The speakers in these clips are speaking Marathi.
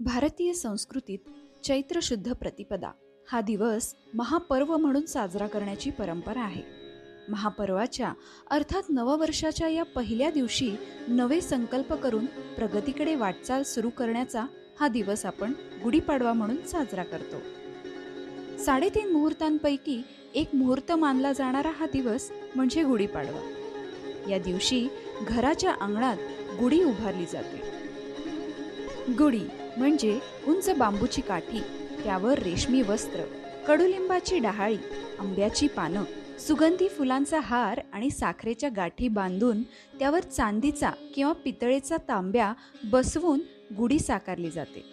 भारतीय संस्कृतीत चैत्र शुद्ध प्रतिपदा हा दिवस महापर्व म्हणून साजरा करण्याची परंपरा आहे. महापर्वाच्या अर्थात नववर्षाच्या या पहिल्या दिवशी नवे संकल्प करून प्रगतीकडे वाटचाल सुरू करण्याचा हा दिवस आपण गुढीपाडवा म्हणून साजरा करतो. साडेतीन मुहूर्तांपैकी एक मुहूर्त मानला जाणारा हा दिवस म्हणजे गुढीपाडवा. या दिवशी घराच्या अंगणात गुढी उभारली जाते. गुढी म्हणजे उंच बांबूची काठी त्यावर रेशमी वस्त्र कडुलिंबाची डहाळी आंब्याची पानं सुगंधी फुलांचा हार आणि साखरेच्या गाठी बांधून त्यावर चांदीचा किंवा पितळेचा तांब्या बसवून गुढी साकारली जाते.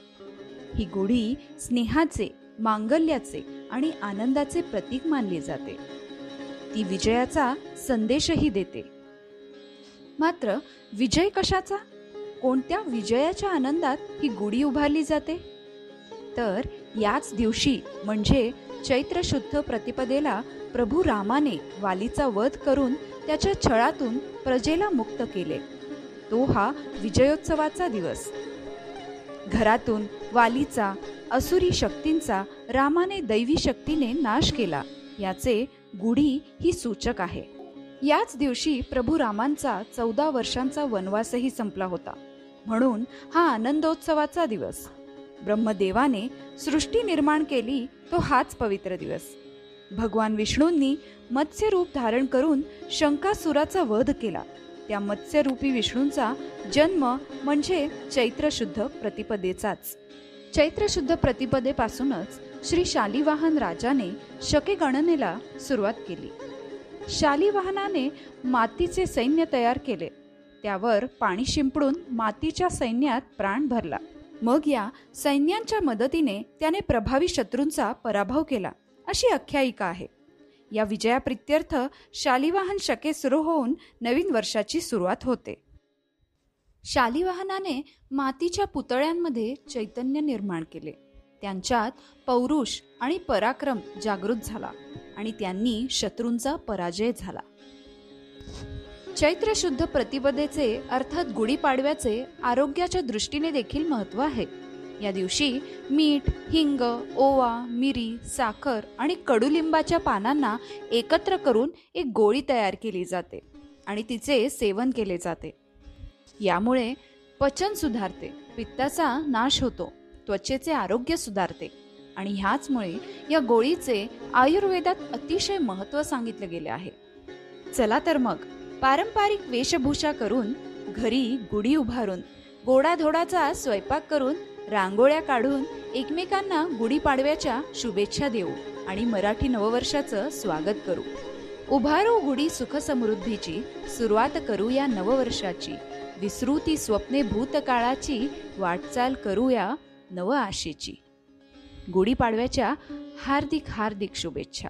ही गुढी स्नेहाचे मांगल्याचे आणि आनंदाचे प्रतीक मानली जाते. ती विजयाचा संदेशही देते. मात्र विजय कशाचा? कोणत्या विजयाच्या आनंदात ही गुढी उभारली जाते? तर याच दिवशी म्हणजे चैत्र शुद्ध प्रतिपदेला प्रभू रामाने वालीचा वध करून त्याच्या छळातून प्रजेला मुक्त केले. तो हा विजयोत्सवाचा दिवस. घरातून वालीचा असुरी शक्तींचा रामाने दैवी शक्तीने नाश केला याचे गुढी ही सूचक आहे. याच दिवशी प्रभू रामांचा चौदा वर्षांचा वनवासही संपला होता. म्हणून हा आनंदोत्सवाचा दिवस. ब्रह्मदेवाने सृष्टी निर्माण केली तो हाच पवित्र दिवस. भगवान विष्णूंनी मत्स्य रूप धारण करून शंकासुराचा वध केला. त्या मत्स्यरूपी विष्णूंचा जन्म म्हणजे चैत्रशुद्ध प्रतिपदेचाच. चैत्रशुद्ध प्रतिपदेपासूनच श्री शालिवाहन राजाने शके गणनेला सुरुवात केली. शालिवाहनाने मातीचे सैन्य तयार केले. त्यावर पाणी शिंपडून मातीच्या सैन्यात प्राण भरला. मग या सैन्यांच्या मदतीने त्याने प्रभावी शत्रूंचा पराभव केला अशी आख्यायिका आहे. या विजयाप्रित्यर्थ शालिवाहन शके सुरू होऊन नवीन वर्षाची सुरुवात होते. शालिवाहनाने मातीच्या पुतळ्यांमध्ये चैतन्य निर्माण केले. त्यांच्यात पौरुष आणि पराक्रम जागृत झाला आणि त्यांनी शत्रूंचा पराजय झाला. चैत्र शुद्ध प्रतिपदेचे अर्थात गुढीपाडव्याचे आरोग्याच्या दृष्टीने देखील महत्त्व आहे. या दिवशी मीठ हिंग ओवा मिरी साखर आणि कडुलिंबाच्या पानांना एकत्र करून एक गोळी तयार केली जाते आणि तिचे सेवन केले जाते. यामुळे पचन सुधारते पित्ताचा नाश होतो त्वचेचे आरोग्य सुधारते आणि ह्याचमुळे या गोळीचे आयुर्वेदात अतिशय महत्त्व सांगितले गेले आहे. चला तर मग पारंपरिक वेशभूषा करून घरी गुढी उभारून गोडाधोडाचा स्वयंपाक करून रांगोळ्या काढून एकमेकांना गुढीपाडव्याच्या शुभेच्छा देऊ आणि मराठी नववर्षाचं स्वागत करू. उभारू गुढी सुखसमृद्धीची सुरुवात करू या नववर्षाची. विसृती स्वप्ने भूतकाळाची वाटचाल करूया नव आशेची गुढीपाडव्याच्या हार्दिक हार्दिक शुभेच्छा.